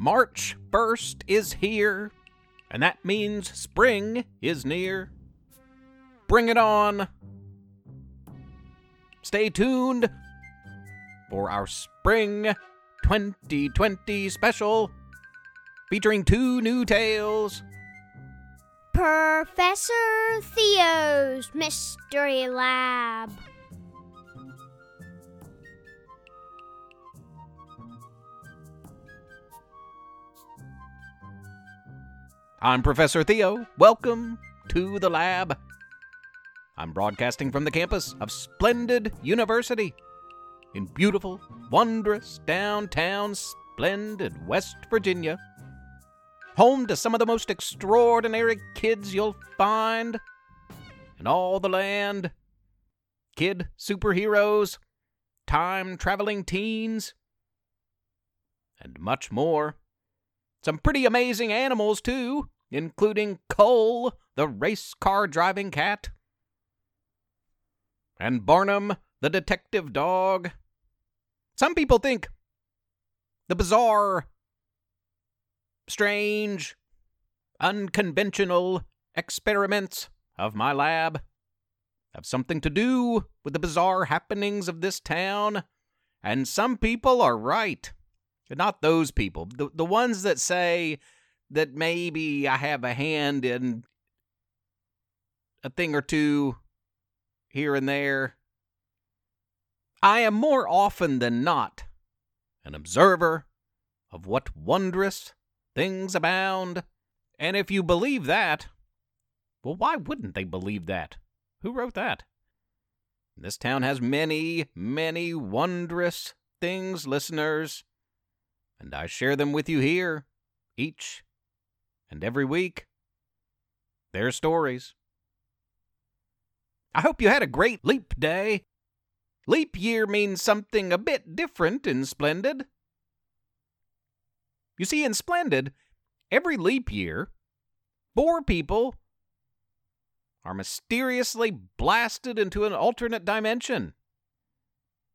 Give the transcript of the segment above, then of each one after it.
March 1st is here, and that means spring is near. Bring it on! Stay tuned for our spring 2020 special featuring two new tales. Professor Theo's Mystery Lab. I'm Professor Theo. Welcome to the lab. I'm broadcasting from the campus of Splendid University in beautiful, wondrous, downtown, splendid West Virginia. Home to some of the most extraordinary kids you'll find in all the land. Kid superheroes, time traveling teens, and much more. Some pretty amazing animals, too, including Cole, the race car driving cat, and Barnum, the detective dog. Some people think the bizarre, strange, unconventional experiments of my lab have something to do with the bizarre happenings of this town, and some people are right. Not those people. The, the ones that say that maybe I have a hand in a thing or two here and there. I am more often than not an observer of what wondrous things abound. And if you believe that, well, why wouldn't they believe that? Who wrote that? This town has many, many wondrous things, listeners and I share them with you here, each and every week. Their stories. I hope you had a great leap day. Leap year means something a bit different in Splendid. You see, in Splendid, every leap year, four people are mysteriously blasted into an alternate dimension.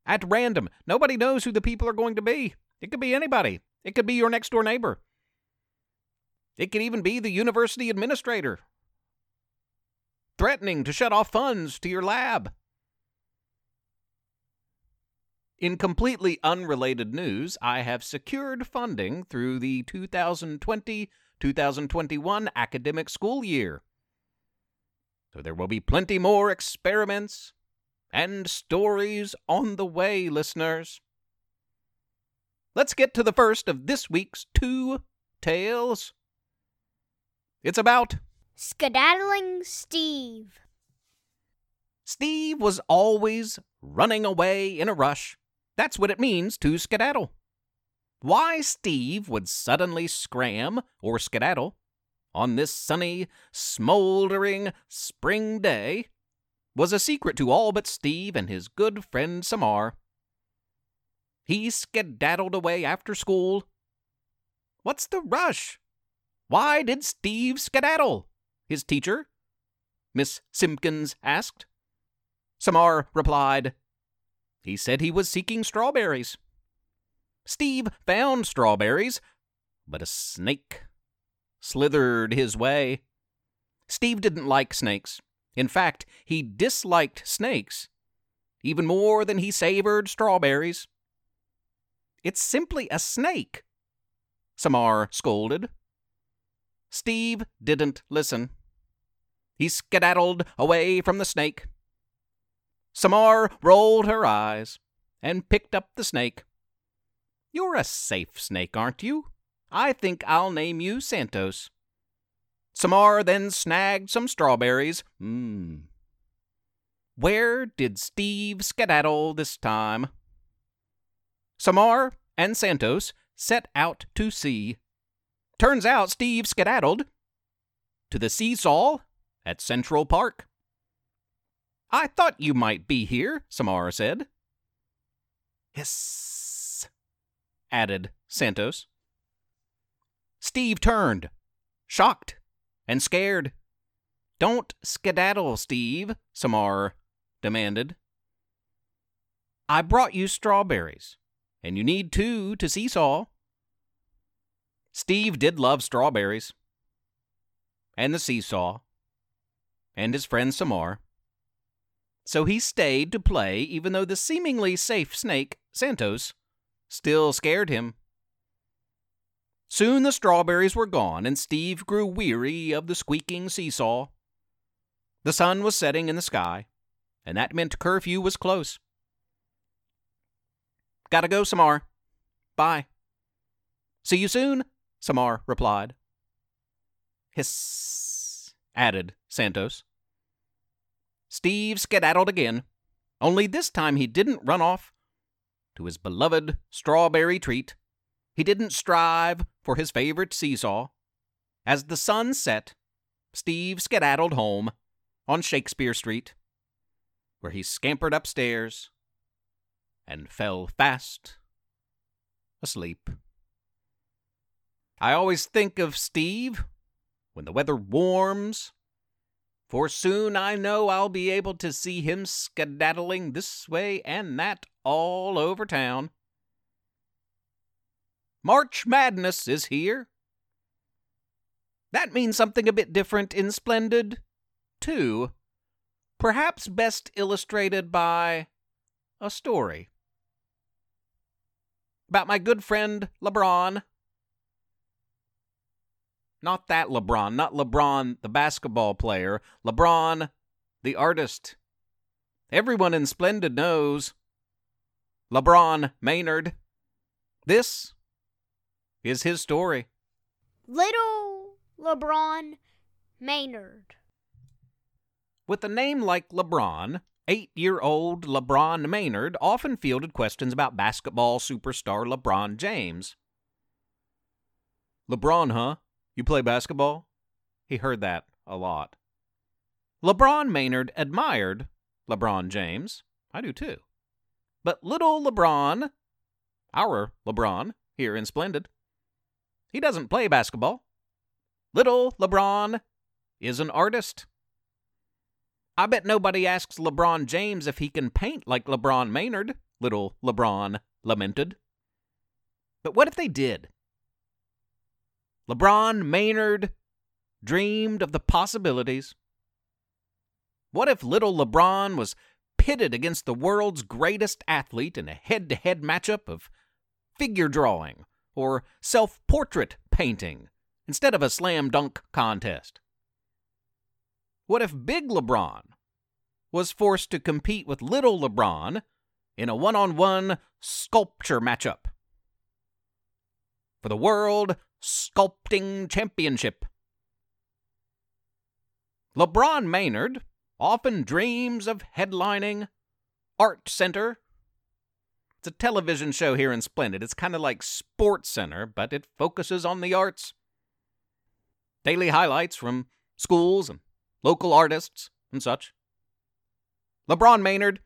At random, nobody knows who the people are going to be. It could be anybody. It could be your next door neighbor. It could even be the university administrator threatening to shut off funds to your lab. In completely unrelated news, I have secured funding through the 2020 2021 academic school year. So there will be plenty more experiments and stories on the way, listeners. Let's get to the first of this week's two tales. It's about Skedaddling Steve. Steve was always running away in a rush. That's what it means to skedaddle. Why Steve would suddenly scram or skedaddle on this sunny, smoldering spring day was a secret to all but Steve and his good friend Samar. He skedaddled away after school. What's the rush? Why did Steve skedaddle? His teacher, Miss Simpkins, asked. Samar replied, He said he was seeking strawberries. Steve found strawberries, but a snake slithered his way. Steve didn't like snakes. In fact, he disliked snakes even more than he savored strawberries. It's simply a snake, Samar scolded. Steve didn't listen. He skedaddled away from the snake. Samar rolled her eyes and picked up the snake. You're a safe snake, aren't you? I think I'll name you Santos. Samar then snagged some strawberries. Mmm. Where did Steve skedaddle this time? Samar and Santos set out to sea. Turns out Steve skedaddled to the seesaw at Central Park. I thought you might be here, Samar said. Yes, added Santos. Steve turned, shocked and scared. Don't skedaddle, Steve, Samar demanded. I brought you strawberries and you need two to seesaw. Steve did love strawberries, and the seesaw, and his friend Samar. So he stayed to play, even though the seemingly safe snake, Santos, still scared him. Soon the strawberries were gone, and Steve grew weary of the squeaking seesaw. The sun was setting in the sky, and that meant curfew was close. Gotta go, Samar. Bye. See you soon, Samar replied. Hiss, added Santos. Steve skedaddled again, only this time he didn't run off to his beloved strawberry treat. He didn't strive for his favorite seesaw. As the sun set, Steve skedaddled home on Shakespeare Street, where he scampered upstairs and fell fast asleep. I always think of Steve when the weather warms for soon I know I'll be able to see him skedaddling this way and that all over town. March Madness is here. That means something a bit different in Splendid, too. Perhaps best illustrated by a story. About my good friend LeBron not that LeBron, not LeBron, the basketball player. LeBron, the artist. Everyone in Splendid knows. LeBron Maynard. This is his story. Little LeBron Maynard. With a name like LeBron, eight year old LeBron Maynard often fielded questions about basketball superstar LeBron James. LeBron, huh? You play basketball? He heard that a lot. LeBron Maynard admired LeBron James. I do too. But little LeBron, our LeBron here in Splendid, he doesn't play basketball. Little LeBron is an artist. I bet nobody asks LeBron James if he can paint like LeBron Maynard, little LeBron lamented. But what if they did? LeBron Maynard dreamed of the possibilities. What if little LeBron was pitted against the world's greatest athlete in a head to head matchup of figure drawing or self portrait painting instead of a slam dunk contest? What if big LeBron was forced to compete with little LeBron in a one on one sculpture matchup? For the World Sculpting Championship. LeBron Maynard often dreams of headlining Art Center. It's a television show here in Splendid. It's kind of like Sports Center, but it focuses on the arts. Daily highlights from schools and local artists and such. LeBron Maynard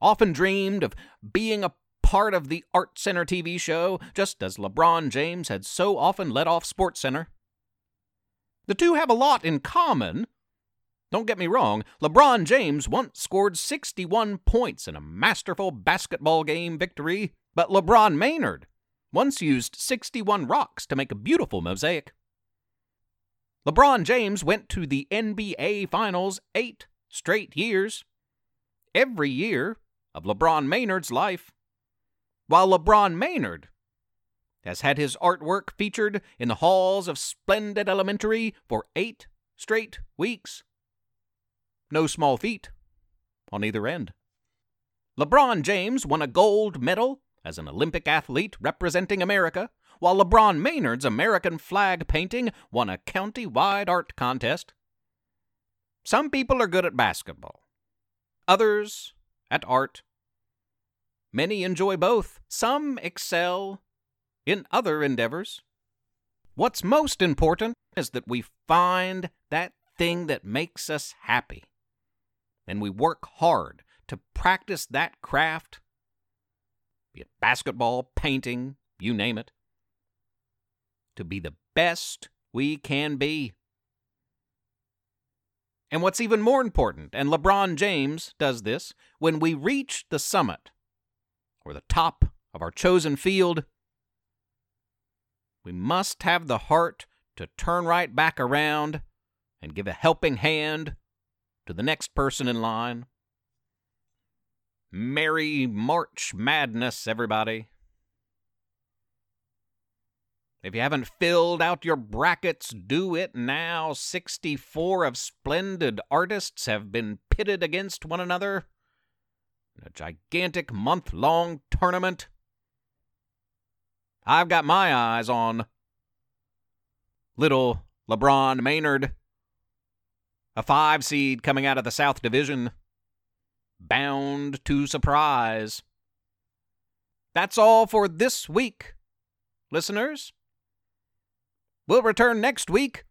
often dreamed of being a part of the Art Center TV show, just as LeBron James had so often led off Sports Center. The two have a lot in common. Don't get me wrong, LeBron James once scored 61 points in a masterful basketball game victory, but LeBron Maynard once used 61 rocks to make a beautiful mosaic. LeBron James went to the NBA Finals eight straight years. Every year of LeBron Maynard's life while LeBron Maynard has had his artwork featured in the halls of Splendid Elementary for eight straight weeks. No small feat on either end. LeBron James won a gold medal as an Olympic athlete representing America, while LeBron Maynard's American flag painting won a county wide art contest. Some people are good at basketball, others at art, Many enjoy both, some excel in other endeavors. What's most important is that we find that thing that makes us happy. And we work hard to practice that craft, be it basketball, painting, you name it, to be the best we can be. And what's even more important, and LeBron James does this, when we reach the summit, or the top of our chosen field, we must have the heart to turn right back around and give a helping hand to the next person in line. Merry March Madness, everybody. If you haven't filled out your brackets, do it now. 64 of splendid artists have been pitted against one another in a gigantic month long tournament. I've got my eyes on little LeBron Maynard, a five seed coming out of the South Division, bound to surprise. That's all for this week, listeners. We'll return next week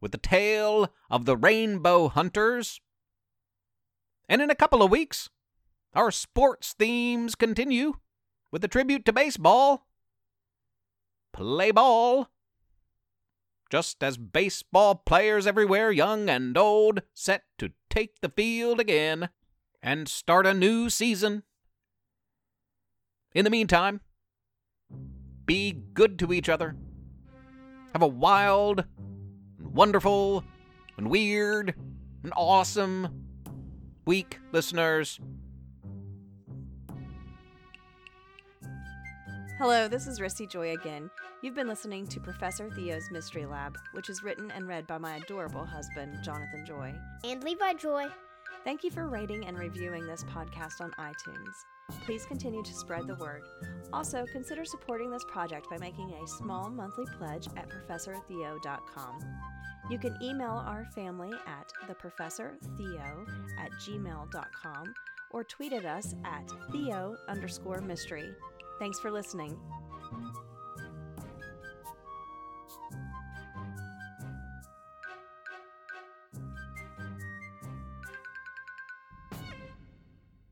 with the tale of the Rainbow Hunters. And in a couple of weeks, our sports themes continue with a tribute to baseball. Play ball. Just as baseball players everywhere, young and old, set to take the field again and start a new season. In the meantime, be good to each other have a wild, and wonderful, and weird, and awesome week, listeners. Hello, this is Risty Joy again. You've been listening to Professor Theo's Mystery Lab, which is written and read by my adorable husband, Jonathan Joy. And Levi Joy. Thank you for rating and reviewing this podcast on iTunes. Please continue to spread the word. Also, consider supporting this project by making a small monthly pledge at ProfessorTheo.com. You can email our family at theprofessortheo at gmail.com or tweet at us at theo underscore mystery. Thanks for listening.